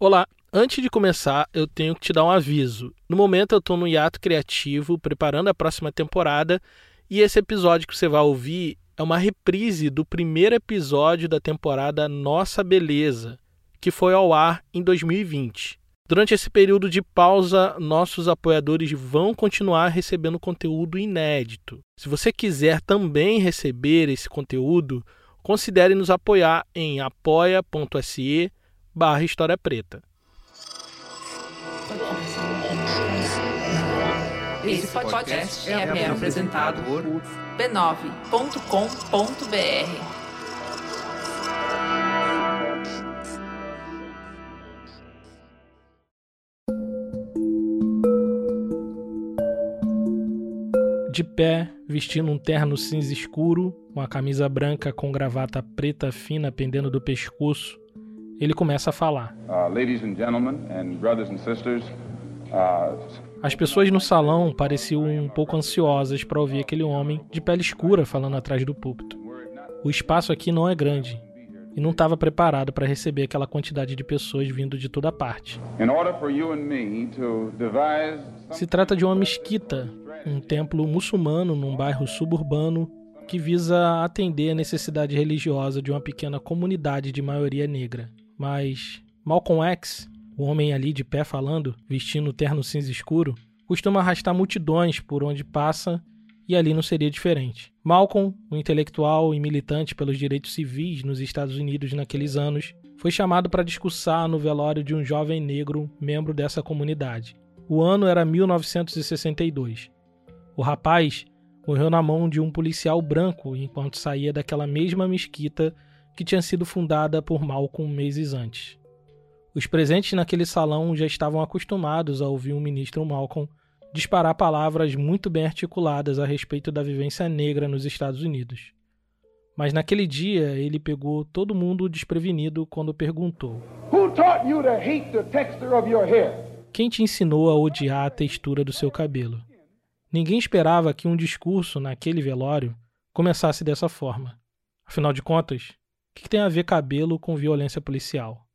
Olá, antes de começar, eu tenho que te dar um aviso. No momento eu estou no hiato criativo, preparando a próxima temporada, e esse episódio que você vai ouvir é uma reprise do primeiro episódio da temporada Nossa Beleza, que foi ao ar em 2020. Durante esse período de pausa, nossos apoiadores vão continuar recebendo conteúdo inédito. Se você quiser também receber esse conteúdo, considere nos apoiar em apoia.se barra História Preta. Esse podcast é, apresentado por b9.com.br. de pé, vestindo um terno cinza escuro, uma camisa branca com gravata preta fina pendendo do pescoço, ele começa a falar. Uh, uh... As pessoas no salão pareciam um pouco ansiosas para ouvir aquele homem de pele escura falando atrás do púlpito. O espaço aqui não é grande e não estava preparado para receber aquela quantidade de pessoas vindo de toda parte. Se trata de uma mesquita um templo muçulmano num bairro suburbano que visa atender a necessidade religiosa de uma pequena comunidade de maioria negra. Mas Malcolm X, o homem ali de pé falando, vestindo terno cinza escuro, costuma arrastar multidões por onde passa e ali não seria diferente. Malcolm, um intelectual e militante pelos direitos civis nos Estados Unidos naqueles anos, foi chamado para discursar no velório de um jovem negro membro dessa comunidade. O ano era 1962. O rapaz morreu na mão de um policial branco enquanto saía daquela mesma mesquita que tinha sido fundada por Malcolm meses antes. Os presentes naquele salão já estavam acostumados a ouvir o ministro Malcolm disparar palavras muito bem articuladas a respeito da vivência negra nos Estados Unidos. Mas naquele dia ele pegou todo mundo desprevenido quando perguntou: Quem te ensinou a odiar a textura do seu cabelo? Ninguém esperava que um discurso naquele velório começasse dessa forma. Afinal de contas, que tem a ver cabelo com violência policial?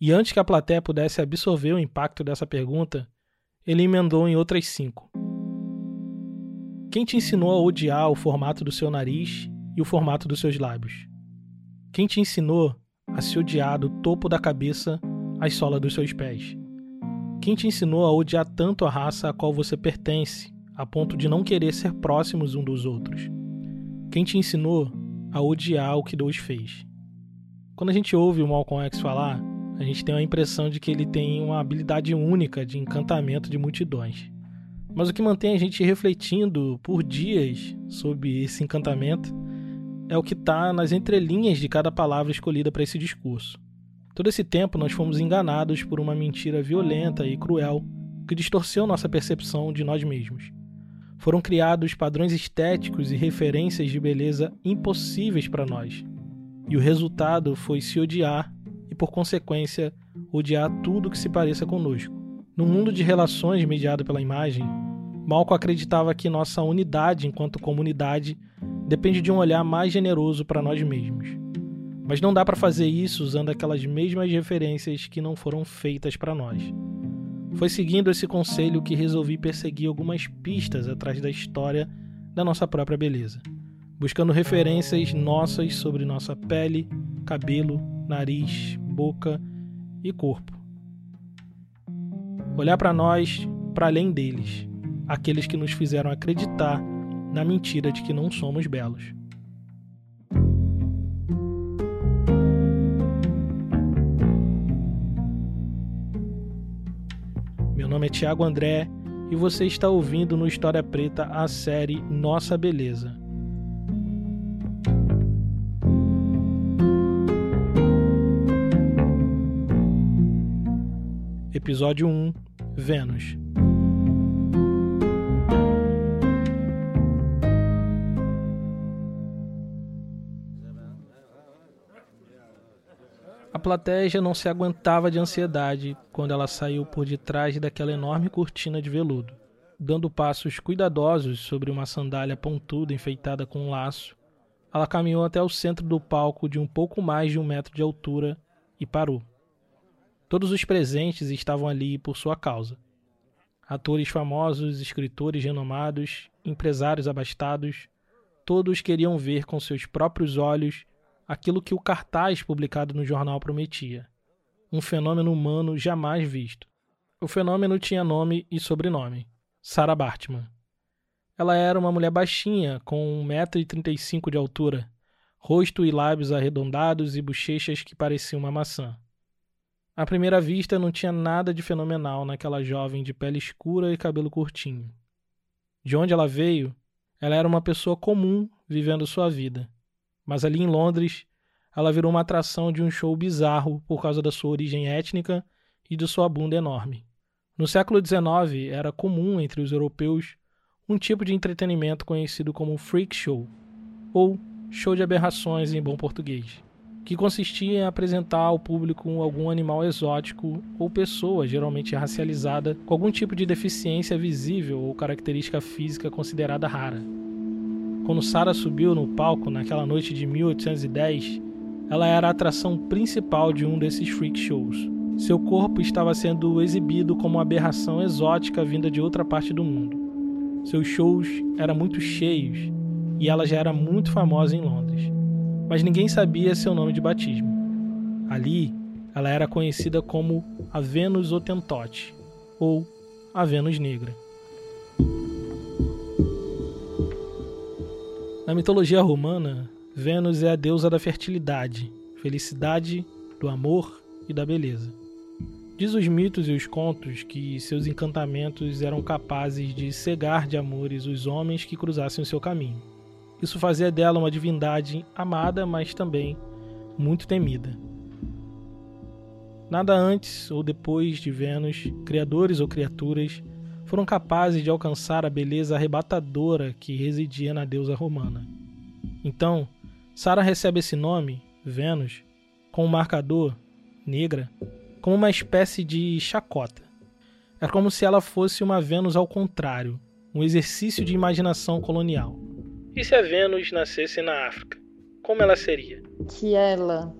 E antes que a plateia pudesse absorver o impacto dessa pergunta, ele emendou em outras cinco. Quem te ensinou a odiar o formato do seu nariz e o formato dos seus lábios? Quem te ensinou a se odiar do topo da cabeça às solas dos seus pés? Quem te ensinou a odiar tanto a raça a qual você pertence a ponto de não querer ser próximos um dos outros? Quem te ensinou a odiar o que Deus fez? Quando a gente ouve o Malcolm X falar, a gente tem a impressão de que ele tem uma habilidade única de encantamento de multidões. Mas o que mantém a gente refletindo por dias sobre esse encantamento é o que está nas entrelinhas de cada palavra escolhida para esse discurso. Todo esse tempo nós fomos enganados por uma mentira violenta e cruel que distorceu nossa percepção de nós mesmos foram criados padrões estéticos e referências de beleza impossíveis para nós. E o resultado foi se odiar e, por consequência, odiar tudo que se pareça conosco. No mundo de relações mediado pela imagem, Malcolm acreditava que nossa unidade enquanto comunidade depende de um olhar mais generoso para nós mesmos. Mas não dá para fazer isso usando aquelas mesmas referências que não foram feitas para nós. Foi seguindo esse conselho que resolvi perseguir algumas pistas atrás da história da nossa própria beleza, buscando referências nossas sobre nossa pele, cabelo, nariz, boca e corpo. Olhar para nós para além deles, aqueles que nos fizeram acreditar na mentira de que não somos belos. Nome é Tiago André e você está ouvindo no História Preta a série Nossa Beleza. Episódio 1 Vênus plateia já não se aguentava de ansiedade quando ela saiu por detrás daquela enorme cortina de veludo. Dando passos cuidadosos sobre uma sandália pontuda enfeitada com um laço, ela caminhou até o centro do palco de um pouco mais de um metro de altura e parou. Todos os presentes estavam ali por sua causa. Atores famosos, escritores renomados, empresários abastados, todos queriam ver com seus próprios olhos aquilo que o cartaz publicado no jornal prometia. Um fenômeno humano jamais visto. O fenômeno tinha nome e sobrenome: Sarah Bartman. Ela era uma mulher baixinha, com 1,35m de altura, rosto e lábios arredondados e bochechas que pareciam uma maçã. À primeira vista, não tinha nada de fenomenal naquela jovem de pele escura e cabelo curtinho. De onde ela veio, ela era uma pessoa comum vivendo sua vida. Mas ali em Londres, ela virou uma atração de um show bizarro por causa da sua origem étnica e de sua bunda enorme. No século XIX, era comum entre os europeus um tipo de entretenimento conhecido como freak show, ou show de aberrações em bom português que consistia em apresentar ao público algum animal exótico ou pessoa, geralmente racializada, com algum tipo de deficiência visível ou característica física considerada rara. Quando Sarah subiu no palco naquela noite de 1810, ela era a atração principal de um desses freak shows. Seu corpo estava sendo exibido como uma aberração exótica vinda de outra parte do mundo. Seus shows eram muito cheios e ela já era muito famosa em Londres mas ninguém sabia seu nome de batismo. Ali, ela era conhecida como a Vênus Otentote, ou a Vênus Negra. Na mitologia romana, Vênus é a deusa da fertilidade, felicidade, do amor e da beleza. Diz os mitos e os contos que seus encantamentos eram capazes de cegar de amores os homens que cruzassem o seu caminho. Isso fazia dela uma divindade amada, mas também muito temida. Nada antes ou depois de Vênus, criadores ou criaturas foram capazes de alcançar a beleza arrebatadora que residia na deusa romana. Então, Sara recebe esse nome, Vênus, com um marcador, negra, como uma espécie de chacota. É como se ela fosse uma Vênus ao contrário, um exercício de imaginação colonial. E se a Vênus nascesse na África, como ela seria? Que ela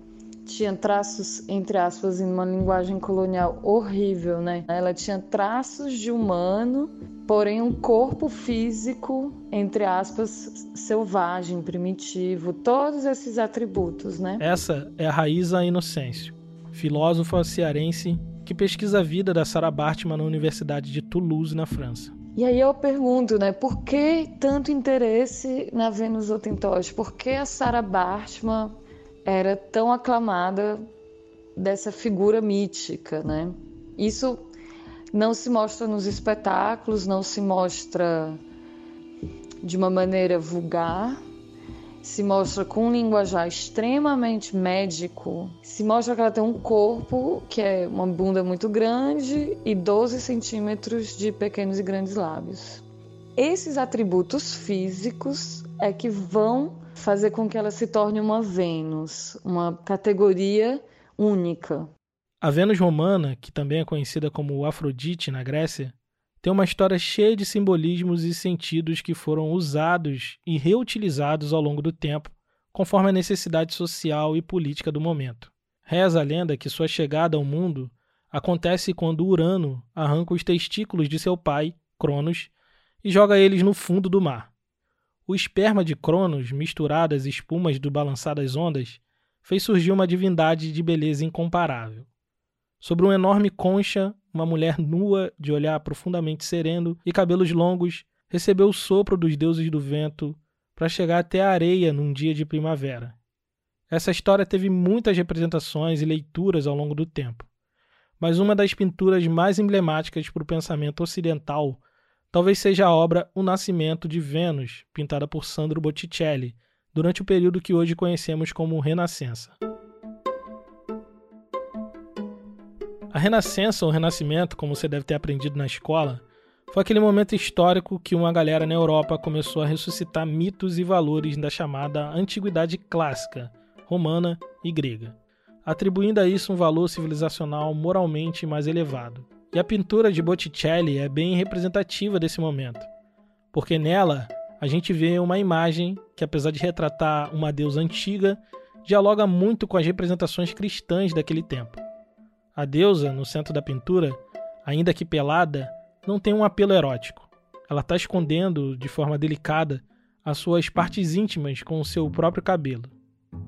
tinha traços, entre aspas, em uma linguagem colonial horrível, né? Ela tinha traços de humano, porém um corpo físico, entre aspas, selvagem, primitivo, todos esses atributos, né? Essa é a Raíza Inocêncio, filósofa cearense que pesquisa a vida da Sarah Bartman na Universidade de Toulouse, na França. E aí eu pergunto, né, por que tanto interesse na Vênus Otentote? Por que a Sarah Bartman era tão aclamada dessa figura mítica, né? Isso não se mostra nos espetáculos, não se mostra de uma maneira vulgar, se mostra com um linguajar extremamente médico, se mostra que ela tem um corpo que é uma bunda muito grande e 12 centímetros de pequenos e grandes lábios. Esses atributos físicos é que vão fazer com que ela se torne uma Vênus, uma categoria única. A Vênus romana, que também é conhecida como Afrodite na Grécia, tem uma história cheia de simbolismos e sentidos que foram usados e reutilizados ao longo do tempo, conforme a necessidade social e política do momento. Reza a lenda que sua chegada ao mundo acontece quando Urano arranca os testículos de seu pai, Cronos, e joga eles no fundo do mar. O esperma de Cronos, misturado às espumas do balançar das ondas, fez surgir uma divindade de beleza incomparável. Sobre uma enorme concha, uma mulher nua, de olhar profundamente sereno e cabelos longos, recebeu o sopro dos deuses do vento para chegar até a areia num dia de primavera. Essa história teve muitas representações e leituras ao longo do tempo, mas uma das pinturas mais emblemáticas para o pensamento ocidental talvez seja a obra O Nascimento de Vênus, pintada por Sandro Botticelli, durante o período que hoje conhecemos como Renascença. A Renascença ou Renascimento, como você deve ter aprendido na escola, foi aquele momento histórico que uma galera na Europa começou a ressuscitar mitos e valores da chamada Antiguidade Clássica, romana e grega, atribuindo a isso um valor civilizacional moralmente mais elevado. E a pintura de Botticelli é bem representativa desse momento, porque nela a gente vê uma imagem que, apesar de retratar uma deusa antiga, dialoga muito com as representações cristãs daquele tempo. A deusa, no centro da pintura, ainda que pelada, não tem um apelo erótico. Ela está escondendo, de forma delicada, as suas partes íntimas com o seu próprio cabelo.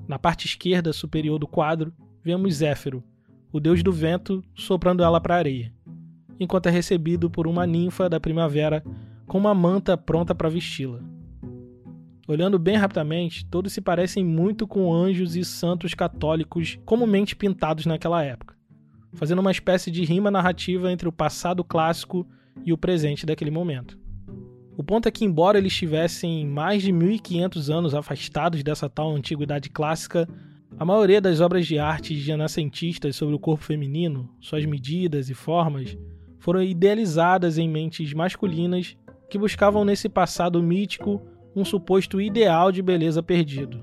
Na parte esquerda superior do quadro, vemos Zéfiro, o deus do vento, soprando ela para a areia, enquanto é recebido por uma ninfa da primavera com uma manta pronta para vesti-la. Olhando bem rapidamente, todos se parecem muito com anjos e santos católicos comumente pintados naquela época, fazendo uma espécie de rima narrativa entre o passado clássico e o presente daquele momento. O ponto é que, embora eles estivessem mais de 1500 anos afastados dessa tal antiguidade clássica, a maioria das obras de arte renascentistas sobre o corpo feminino, suas medidas e formas, foram idealizadas em mentes masculinas que buscavam nesse passado mítico um suposto ideal de beleza perdido.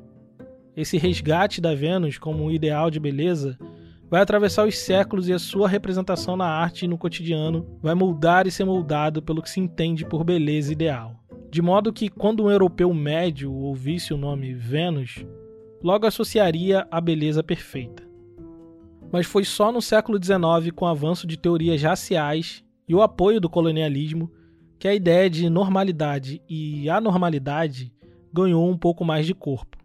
Esse resgate da Vênus como um ideal de beleza vai atravessar os séculos e a sua representação na arte e no cotidiano vai moldar e ser moldado pelo que se entende por beleza ideal. De modo que, quando um europeu médio ouvisse o nome Vênus, logo associaria a beleza perfeita. Mas foi só no século XIX, com o avanço de teorias raciais e o apoio do colonialismo, que a ideia de normalidade e anormalidade ganhou um pouco mais de corpo.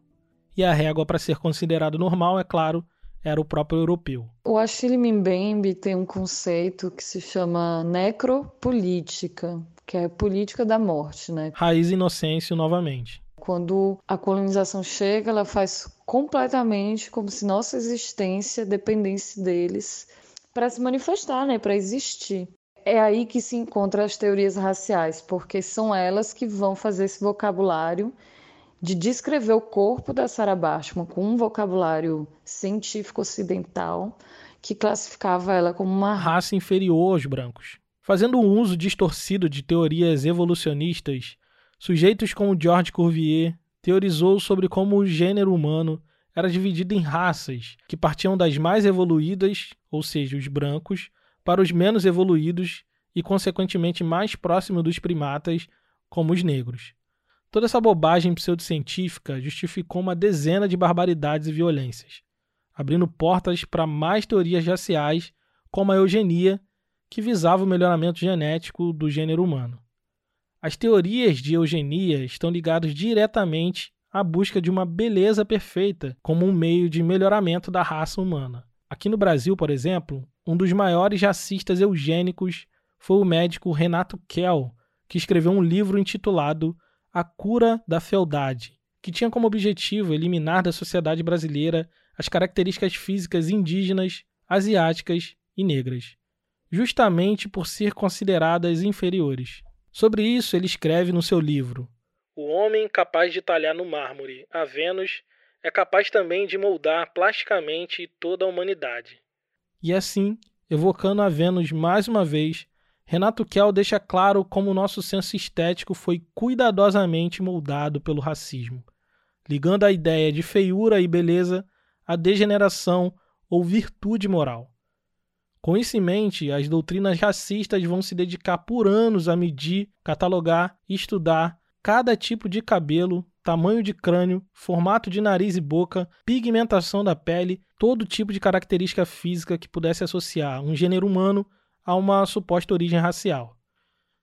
E a régua para ser considerado normal, é claro, era o próprio europeu. O Achille Mbembe tem um conceito que se chama necropolítica, que é política da morte, né? Raiz Inocêncio novamente. Quando a colonização chega, ela faz completamente como se nossa existência dependesse deles para se manifestar, né, para existir. É aí que se encontram as teorias raciais, porque são elas que vão fazer esse vocabulário de descrever o corpo da Sarah Bachman com um vocabulário científico ocidental que classificava ela como uma raça inferior aos brancos. Fazendo um uso distorcido de teorias evolucionistas, sujeitos como George Cuvier teorizou sobre como o gênero humano era dividido em raças, que partiam das mais evoluídas, ou seja, os brancos, para os menos evoluídos e, consequentemente, mais próximos dos primatas, como os negros. Toda essa bobagem pseudocientífica justificou uma dezena de barbaridades e violências, abrindo portas para mais teorias raciais, como a eugenia, que visava o melhoramento genético do gênero humano. As teorias de eugenia estão ligadas diretamente à busca de uma beleza perfeita como um meio de melhoramento da raça humana. Aqui no Brasil, por exemplo, um dos maiores racistas eugênicos foi o médico Renato Kell, que escreveu um livro intitulado a Cura da Fealdade, que tinha como objetivo eliminar da sociedade brasileira as características físicas indígenas, asiáticas e negras, justamente por ser consideradas inferiores. Sobre isso, ele escreve no seu livro: O homem capaz de talhar no mármore a Vênus é capaz também de moldar plasticamente toda a humanidade. E assim, evocando a Vênus mais uma vez, Renato Kell deixa claro como o nosso senso estético foi cuidadosamente moldado pelo racismo, ligando a ideia de feiura e beleza à degeneração ou virtude moral. Com isso em mente, as doutrinas racistas vão se dedicar por anos a medir, catalogar e estudar cada tipo de cabelo, tamanho de crânio, formato de nariz e boca, pigmentação da pele, todo tipo de característica física que pudesse associar um gênero humano a uma suposta origem racial.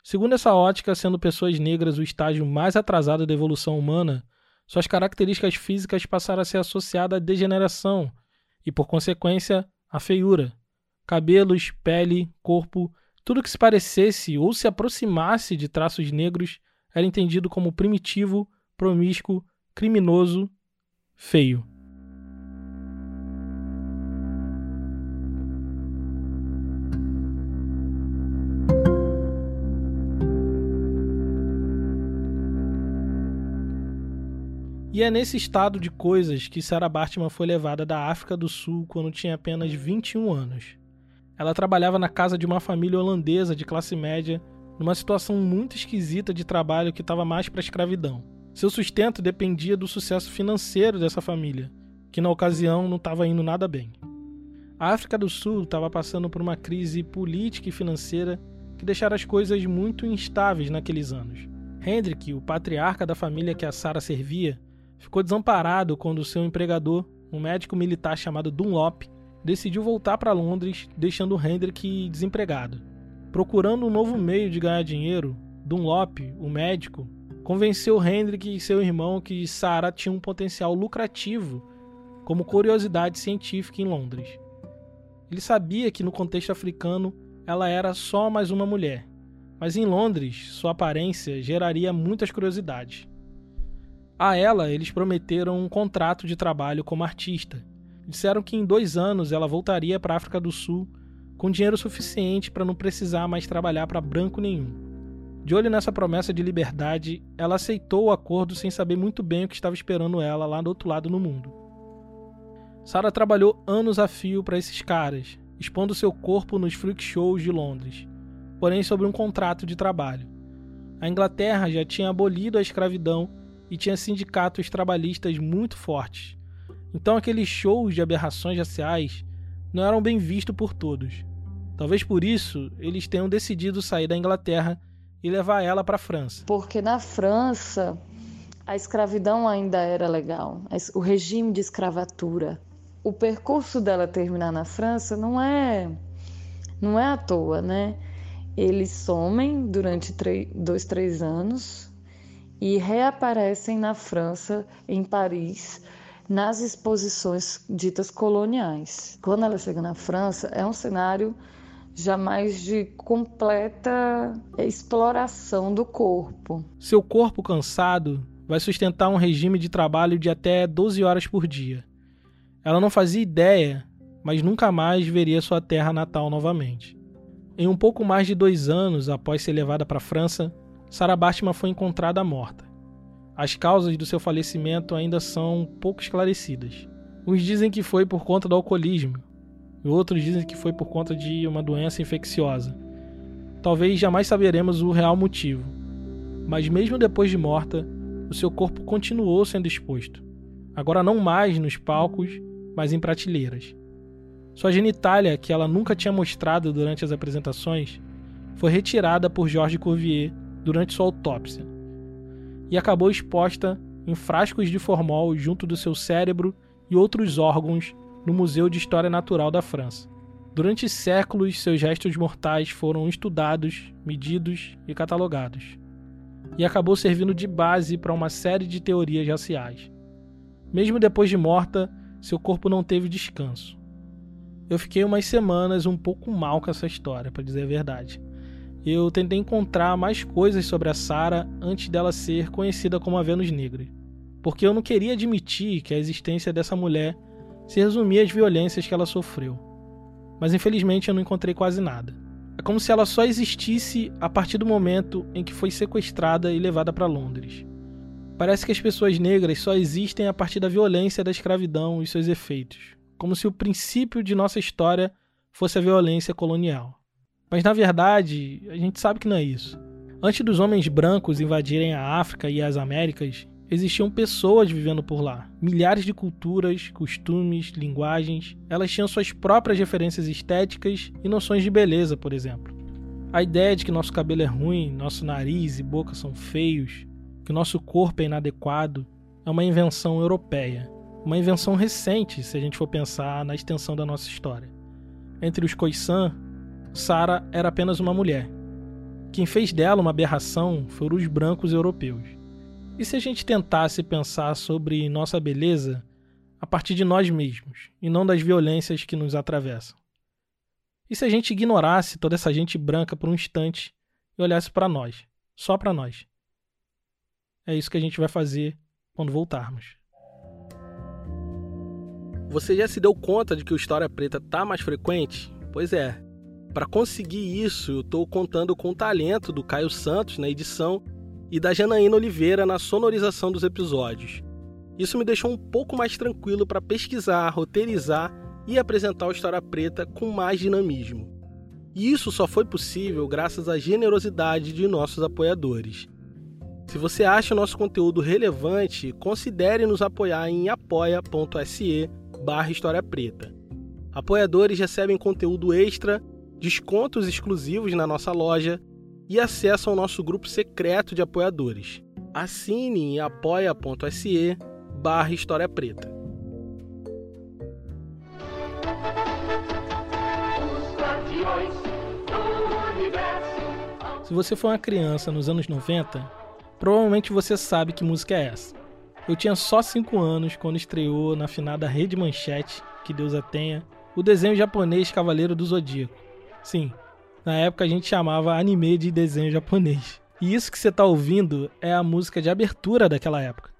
Segundo essa ótica, sendo pessoas negras o estágio mais atrasado da evolução humana, suas características físicas passaram a ser associadas à degeneração e, por consequência, à feiura. Cabelos, pele, corpo, tudo que se parecesse ou se aproximasse de traços negros era entendido como primitivo, promíscuo, criminoso, feio. E é nesse estado de coisas que Sarah Bartman foi levada da África do Sul quando tinha apenas 21 anos. Ela trabalhava na casa de uma família holandesa de classe média, numa situação muito esquisita de trabalho que estava mais para escravidão. Seu sustento dependia do sucesso financeiro dessa família, que na ocasião não estava indo nada bem. A África do Sul estava passando por uma crise política e financeira que deixaram as coisas muito instáveis naqueles anos. Hendrik, o patriarca da família que a Sarah servia, ficou desamparado quando seu empregador, um médico militar chamado Dunlop, decidiu voltar para Londres, deixando Hendrik desempregado. Procurando um novo meio de ganhar dinheiro, Dunlop, o médico, convenceu Hendrik e seu irmão que Sarah tinha um potencial lucrativo como curiosidade científica em Londres. Ele sabia que no contexto africano ela era só mais uma mulher, mas em Londres sua aparência geraria muitas curiosidades. A ela, eles prometeram um contrato de trabalho como artista. Disseram que em dois anos ela voltaria para a África do Sul com dinheiro suficiente para não precisar mais trabalhar para branco nenhum. De olho nessa promessa de liberdade, ela aceitou o acordo sem saber muito bem o que estava esperando ela lá do outro lado no mundo. Sarah trabalhou anos a fio para esses caras, expondo seu corpo nos freak shows de Londres, porém sobre um contrato de trabalho. A Inglaterra já tinha abolido a escravidão e tinha sindicatos trabalhistas muito fortes. Então aqueles shows de aberrações raciais não eram bem vistos por todos. Talvez por isso eles tenham decidido sair da Inglaterra e levar ela para a França. Porque na França a escravidão ainda era legal, o regime de escravatura. O percurso dela terminar na França não é não é à toa, né? Eles somem durante dois, três anos e reaparecem na França, em Paris, nas exposições ditas coloniais. Quando ela chega na França, é um cenário jamais de completa exploração do corpo. Seu corpo cansado vai sustentar um regime de trabalho de até 12 horas por dia. Ela não fazia ideia, mas nunca mais veria sua terra natal novamente. Em um pouco mais de dois anos após ser levada para a França, Sarah Bachmann foi encontrada morta. As causas do seu falecimento ainda são pouco esclarecidas. Uns dizem que foi por conta do alcoolismo, e outros dizem que foi por conta de uma doença infecciosa. Talvez jamais saberemos o real motivo, mas mesmo depois de morta, o seu corpo continuou sendo exposto, agora não mais nos palcos, mas em prateleiras. Sua genitália, que ela nunca tinha mostrado durante as apresentações, foi retirada por Georges Cuvier durante sua autópsia e acabou exposta em frascos de formol junto do seu cérebro e outros órgãos no Museu de História Natural da França. Durante séculos, seus restos mortais foram estudados, medidos e catalogados, e acabou servindo de base para uma série de teorias raciais. Mesmo depois de morta, seu corpo não teve descanso. Eu fiquei umas semanas um pouco mal com essa história, para dizer a verdade. Eu tentei encontrar mais coisas sobre a Sara antes dela ser conhecida como a Vênus Negra, porque eu não queria admitir que a existência dessa mulher se resumia às violências que ela sofreu. Mas infelizmente eu não encontrei quase nada. É como se ela só existisse a partir do momento em que foi sequestrada e levada para Londres. Parece que as pessoas negras só existem a partir da violência da escravidão e seus efeitos, como se o princípio de nossa história fosse a violência colonial. Mas na verdade, a gente sabe que não é isso. Antes dos homens brancos invadirem a África e as Américas, existiam pessoas vivendo por lá. Milhares de culturas, costumes, linguagens. Elas tinham suas próprias referências estéticas e noções de beleza, por exemplo. A ideia de que nosso cabelo é ruim, nosso nariz e boca são feios, que nosso corpo é inadequado, é uma invenção europeia. Uma invenção recente, se a gente for pensar na extensão da nossa história. Entre os Khoisan, Sara era apenas uma mulher. Quem fez dela uma aberração foram os brancos europeus. E se a gente tentasse pensar sobre nossa beleza a partir de nós mesmos e não das violências que nos atravessam? E se a gente ignorasse toda essa gente branca por um instante e olhasse para nós, só para nós? É isso que a gente vai fazer quando voltarmos. Você já se deu conta de que o História Preta tá mais frequente? Pois é. Para conseguir isso, eu estou contando com o talento do Caio Santos na edição e da Janaína Oliveira na sonorização dos episódios. Isso me deixou um pouco mais tranquilo para pesquisar, roteirizar e apresentar o História Preta com mais dinamismo. E isso só foi possível graças à generosidade de nossos apoiadores. Se você acha o nosso conteúdo relevante, considere nos apoiar em apoia.se barra História Preta. Apoiadores recebem conteúdo extra, descontos exclusivos na nossa loja e acesso ao nosso grupo secreto de apoiadores. Assine em apoia.se barra História Preta. Se você for uma criança nos anos 90, provavelmente você sabe que música é essa. Eu tinha só 5 anos quando estreou na finada Rede Manchete, que Deus a tenha, o desenho japonês Cavaleiro do Zodíaco. Sim, na época a gente chamava anime de desenho japonês. E isso que você está ouvindo é a música de abertura daquela época.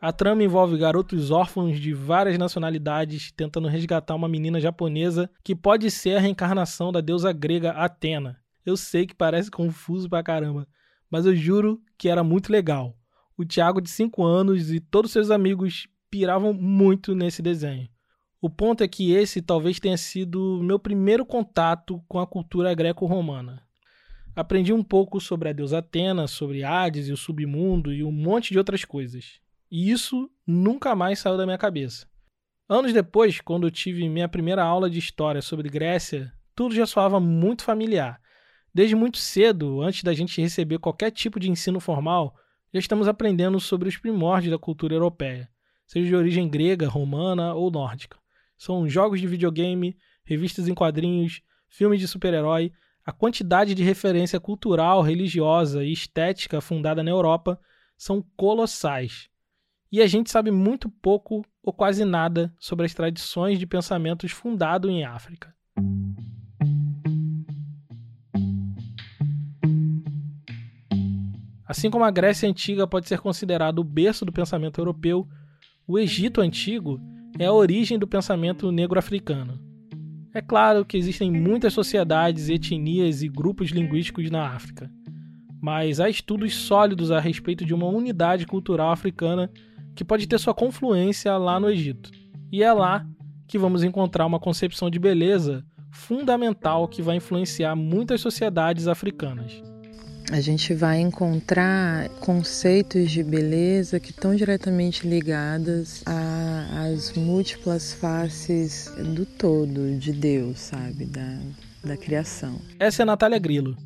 A trama envolve garotos órfãos de várias nacionalidades tentando resgatar uma menina japonesa que pode ser a reencarnação da deusa grega Atena. Eu sei que parece confuso pra caramba, mas eu juro que era muito legal. O Thiago, de 5 anos, e todos seus amigos piravam muito nesse desenho. O ponto é que esse talvez tenha sido meu primeiro contato com a cultura greco-romana. Aprendi um pouco sobre a deusa Atena, sobre Hades e o submundo e um monte de outras coisas. E isso nunca mais saiu da minha cabeça. Anos depois, quando eu tive minha primeira aula de história sobre Grécia, tudo já soava muito familiar. Desde muito cedo, antes da gente receber qualquer tipo de ensino formal, já estamos aprendendo sobre os primórdios da cultura europeia, seja de origem grega, romana ou nórdica. São jogos de videogame, revistas em quadrinhos, filmes de super-herói, a quantidade de referência cultural, religiosa e estética fundada na Europa são colossais e a gente sabe muito pouco ou quase nada sobre as tradições de pensamentos fundado em África. Assim como a Grécia Antiga pode ser considerado o berço do pensamento europeu, o Egito Antigo é a origem do pensamento negro-africano. É claro que existem muitas sociedades, etnias e grupos linguísticos na África, mas há estudos sólidos a respeito de uma unidade cultural africana que pode ter sua confluência lá no Egito. E é lá que vamos encontrar uma concepção de beleza fundamental que vai influenciar muitas sociedades africanas. A gente vai encontrar conceitos de beleza que estão diretamente ligados às múltiplas faces do todo de Deus, sabe, da, da criação. Essa é a Natália Grillo.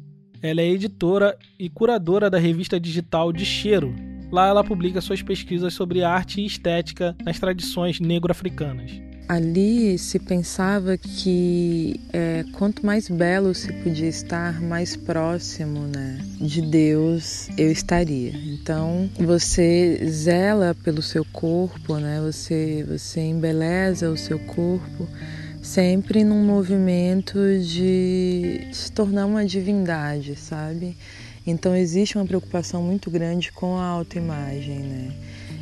Ela é editora e curadora da revista digital De Cheiro, Lá ela publica suas pesquisas sobre arte e estética nas tradições negro-africanas. Ali se pensava que é, quanto mais belo se podia estar, mais próximo né, de Deus eu estaria. Então você zela pelo seu corpo, né, você, você embeleza o seu corpo sempre num movimento de se tornar uma divindade, sabe? Então existe uma preocupação muito grande com a autoimagem, né?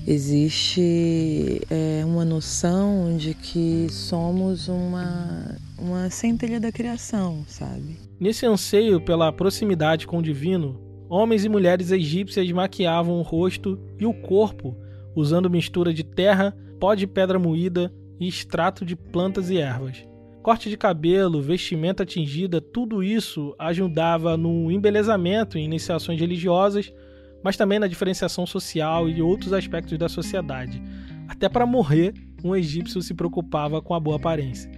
Existe é, uma noção de que somos uma, uma centelha da criação, sabe? Nesse anseio pela proximidade com o divino, homens e mulheres egípcias maquiavam o rosto e o corpo usando mistura de terra, pó de pedra moída e extrato de plantas e ervas. Corte de cabelo, vestimenta tingida, tudo isso ajudava no embelezamento em iniciações religiosas, mas também na diferenciação social e outros aspectos da sociedade. Até para morrer, um egípcio se preocupava com a boa aparência.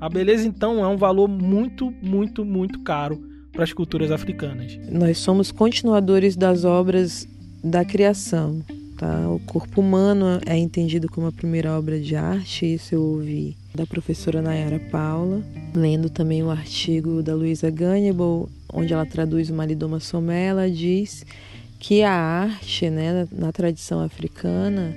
A beleza, então, é um valor muito, muito, muito caro para as culturas africanas. Nós somos continuadores das obras da criação. Tá? O corpo humano é entendido como a primeira obra de arte, isso eu ouvi da professora Nayara Paula, lendo também o artigo da Luisa Gannibal, onde ela traduz o Malidoma Somé, ela diz que a arte, né, na tradição africana,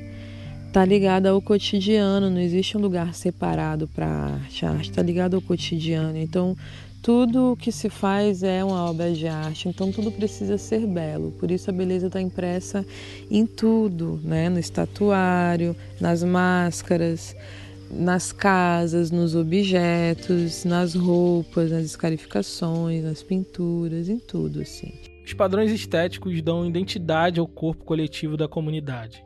está ligada ao cotidiano, não existe um lugar separado para a arte, a arte está ligada ao cotidiano. Então, tudo o que se faz é uma obra de arte, então tudo precisa ser belo. Por isso a beleza está impressa em tudo, né? no estatuário, nas máscaras, nas casas, nos objetos, nas roupas, nas escarificações, nas pinturas, em tudo assim. Os padrões estéticos dão identidade ao corpo coletivo da comunidade.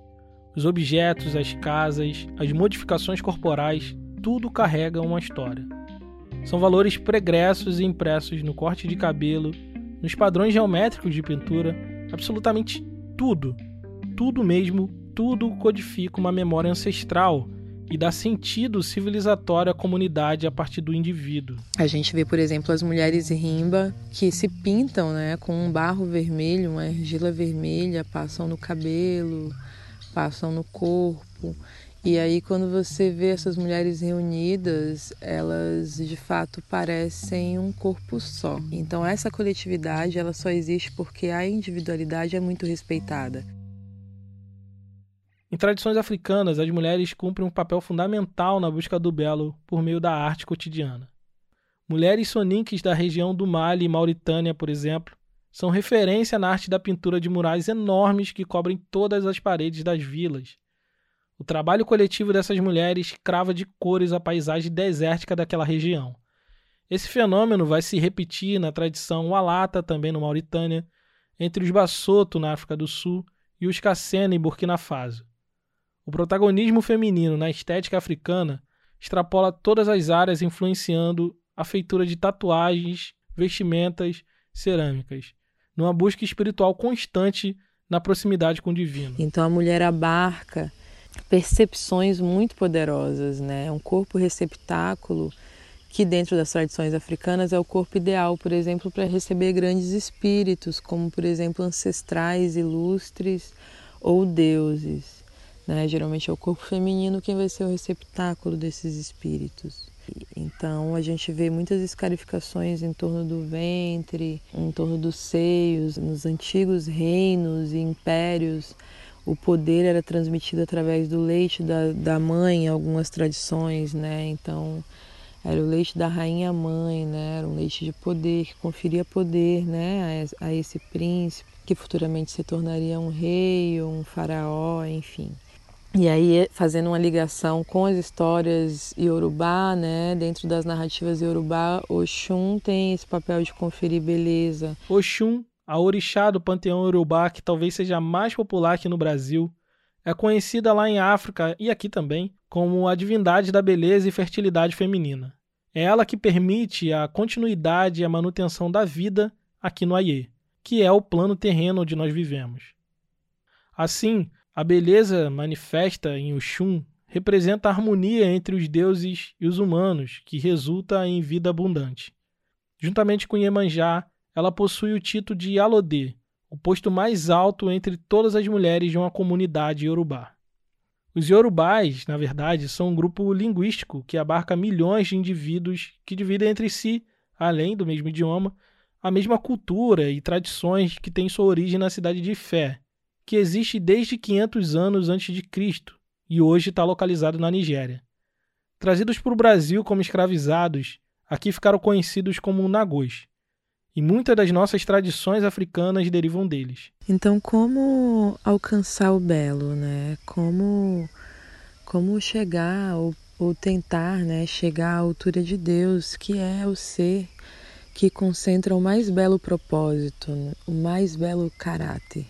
Os objetos, as casas, as modificações corporais, tudo carrega uma história. São valores pregressos e impressos no corte de cabelo, nos padrões geométricos de pintura, absolutamente tudo, tudo mesmo, tudo codifica uma memória ancestral e dá sentido civilizatório à comunidade a partir do indivíduo. A gente vê, por exemplo, as mulheres rimba que se pintam né, com um barro vermelho, uma argila vermelha, passam no cabelo, passam no corpo. E aí, quando você vê essas mulheres reunidas, elas de fato parecem um corpo só. Então, essa coletividade ela só existe porque a individualidade é muito respeitada. Em tradições africanas, as mulheres cumprem um papel fundamental na busca do belo por meio da arte cotidiana. Mulheres soninques da região do Mali e Mauritânia, por exemplo, são referência na arte da pintura de murais enormes que cobrem todas as paredes das vilas o trabalho coletivo dessas mulheres crava de cores a paisagem desértica daquela região. Esse fenômeno vai se repetir na tradição Walata, também no Mauritânia, entre os Bassoto, na África do Sul, e os Kassena, em Burkina Faso. O protagonismo feminino na estética africana extrapola todas as áreas, influenciando a feitura de tatuagens, vestimentas, cerâmicas, numa busca espiritual constante na proximidade com o divino. Então a mulher abarca percepções muito poderosas, né? Um corpo receptáculo que dentro das tradições africanas é o corpo ideal, por exemplo, para receber grandes espíritos, como por exemplo ancestrais ilustres ou deuses. Né? Geralmente é o corpo feminino quem vai ser o receptáculo desses espíritos. Então a gente vê muitas escarificações em torno do ventre, em torno dos seios, nos antigos reinos e impérios o poder era transmitido através do leite da, da mãe, algumas tradições, né? Então, era o leite da rainha mãe, né? Era um leite de poder, que conferia poder, né? A, a esse príncipe, que futuramente se tornaria um rei ou um faraó, enfim. E aí, fazendo uma ligação com as histórias Yorubá, né? Dentro das narrativas Yorubá, Oxum tem esse papel de conferir beleza. Oxum a orixá do panteão urubá, que talvez seja a mais popular aqui no Brasil, é conhecida lá em África e aqui também como a divindade da beleza e fertilidade feminina. É ela que permite a continuidade e a manutenção da vida aqui no Aie, que é o plano terreno onde nós vivemos. Assim, a beleza manifesta em Oxum representa a harmonia entre os deuses e os humanos, que resulta em vida abundante. Juntamente com Iemanjá, ela possui o título de Alodê, o posto mais alto entre todas as mulheres de uma comunidade iorubá. Os iorubás, na verdade, são um grupo linguístico que abarca milhões de indivíduos que dividem entre si, além do mesmo idioma, a mesma cultura e tradições que têm sua origem na cidade de Fé, que existe desde 500 anos antes de Cristo e hoje está localizado na Nigéria. Trazidos para o Brasil como escravizados, aqui ficaram conhecidos como Nagôs. E muitas das nossas tradições africanas derivam deles. Então, como alcançar o belo, né? Como, como chegar ou, ou tentar né, chegar à altura de Deus, que é o ser que concentra o mais belo propósito, o mais belo caráter.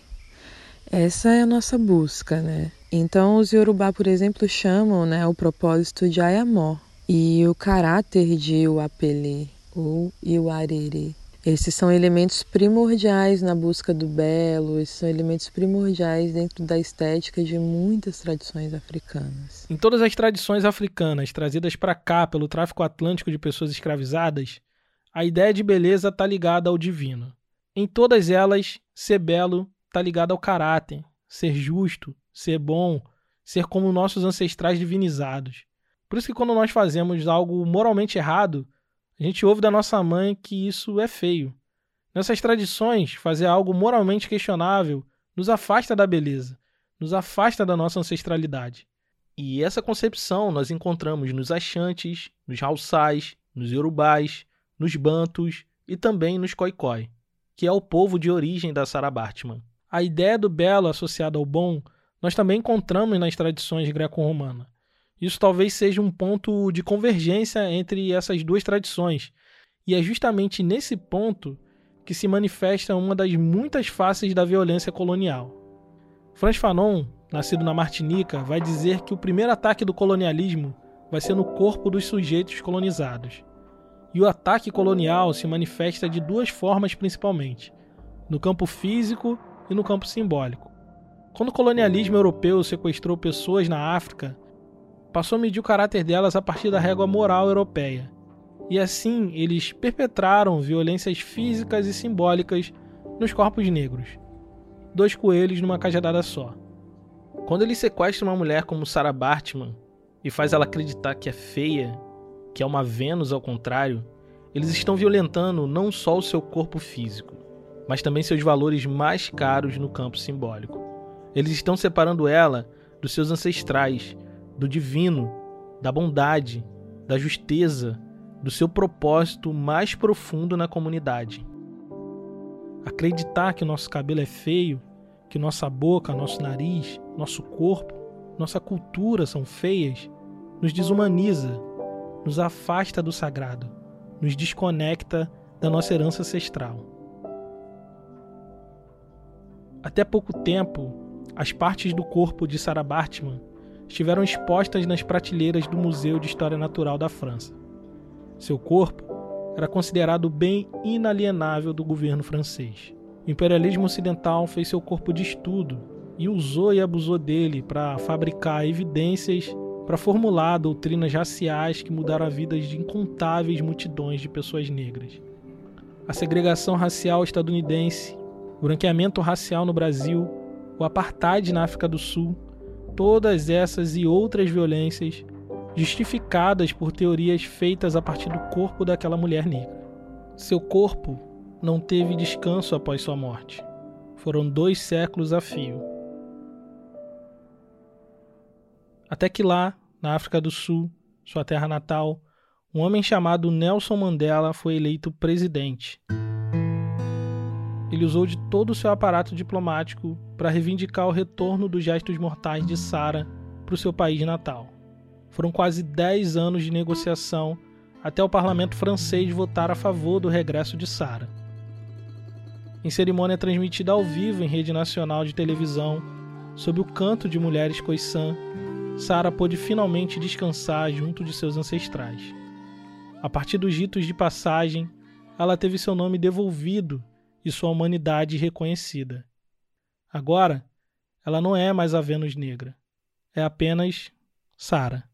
Essa é a nossa busca, né? Então, os Yorubá, por exemplo, chamam né, o propósito de Ayamó e o caráter de Uapele ou Iuarere. Esses são elementos primordiais na busca do belo, esses são elementos primordiais dentro da estética de muitas tradições africanas. Em todas as tradições africanas trazidas para cá pelo tráfico atlântico de pessoas escravizadas, a ideia de beleza está ligada ao divino. Em todas elas, ser belo está ligado ao caráter, ser justo, ser bom, ser como nossos ancestrais divinizados. Por isso que quando nós fazemos algo moralmente errado, a gente ouve da nossa mãe que isso é feio. Nessas tradições, fazer algo moralmente questionável nos afasta da beleza, nos afasta da nossa ancestralidade. E essa concepção nós encontramos nos Axantes, nos Haussais, nos Yorubais, nos Bantus e também nos Khoikhoi, que é o povo de origem da Sarah Bartman. A ideia do belo associada ao bom nós também encontramos nas tradições greco-romanas. Isso talvez seja um ponto de convergência entre essas duas tradições. E é justamente nesse ponto que se manifesta uma das muitas faces da violência colonial. Franz Fanon, nascido na Martinica, vai dizer que o primeiro ataque do colonialismo vai ser no corpo dos sujeitos colonizados. E o ataque colonial se manifesta de duas formas principalmente: no campo físico e no campo simbólico. Quando o colonialismo europeu sequestrou pessoas na África, passou a medir o caráter delas a partir da régua moral europeia. E assim, eles perpetraram violências físicas e simbólicas nos corpos negros. Dois coelhos numa cajadada só. Quando ele sequestra uma mulher como Sarah Bartman e faz ela acreditar que é feia, que é uma Vênus ao contrário, eles estão violentando não só o seu corpo físico, mas também seus valores mais caros no campo simbólico. Eles estão separando ela dos seus ancestrais, do divino, da bondade, da justeza, do seu propósito mais profundo na comunidade. Acreditar que nosso cabelo é feio, que nossa boca, nosso nariz, nosso corpo, nossa cultura são feias, nos desumaniza, nos afasta do sagrado, nos desconecta da nossa herança ancestral. Até pouco tempo, as partes do corpo de Sarah Bartman estiveram expostas nas prateleiras do Museu de História Natural da França. Seu corpo era considerado bem inalienável do governo francês. O imperialismo ocidental fez seu corpo de estudo e usou e abusou dele para fabricar evidências para formular doutrinas raciais que mudaram a vida de incontáveis multidões de pessoas negras. A segregação racial estadunidense, o branqueamento racial no Brasil o apartheid na África do Sul, todas essas e outras violências justificadas por teorias feitas a partir do corpo daquela mulher negra. Seu corpo não teve descanso após sua morte. Foram dois séculos a fio. Até que lá, na África do Sul, sua terra natal, um homem chamado Nelson Mandela foi eleito presidente ele usou de todo o seu aparato diplomático para reivindicar o retorno dos gestos mortais de Sara para o seu país natal. Foram quase 10 anos de negociação até o parlamento francês votar a favor do regresso de Sara. Em cerimônia transmitida ao vivo em rede nacional de televisão, sob o canto de mulheres coiçã, Sara pôde finalmente descansar junto de seus ancestrais. A partir dos ritos de passagem, ela teve seu nome devolvido e sua humanidade reconhecida. Agora, ela não é mais a Vênus negra, é apenas Sara.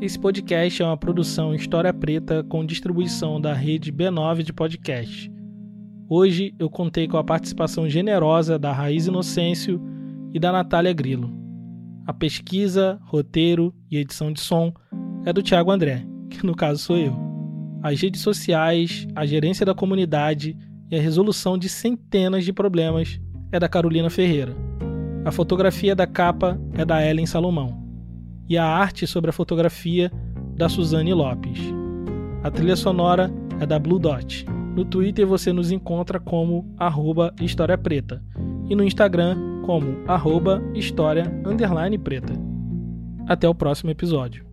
Esse podcast é uma produção História Preta com distribuição da rede B9 de podcast. Hoje eu contei com a participação generosa da Raiz Inocêncio e da Natália Grilo. A pesquisa, roteiro e edição de som é do Thiago André, que no caso sou eu. As redes sociais, a gerência da comunidade e a resolução de centenas de problemas é da Carolina Ferreira. A fotografia da capa é da Ellen Salomão. E a arte sobre a fotografia da Suzane Lopes. A trilha sonora é da Blue Dot. No Twitter você nos encontra como arroba História Preta e no Instagram como arroba história preta. Até o próximo episódio.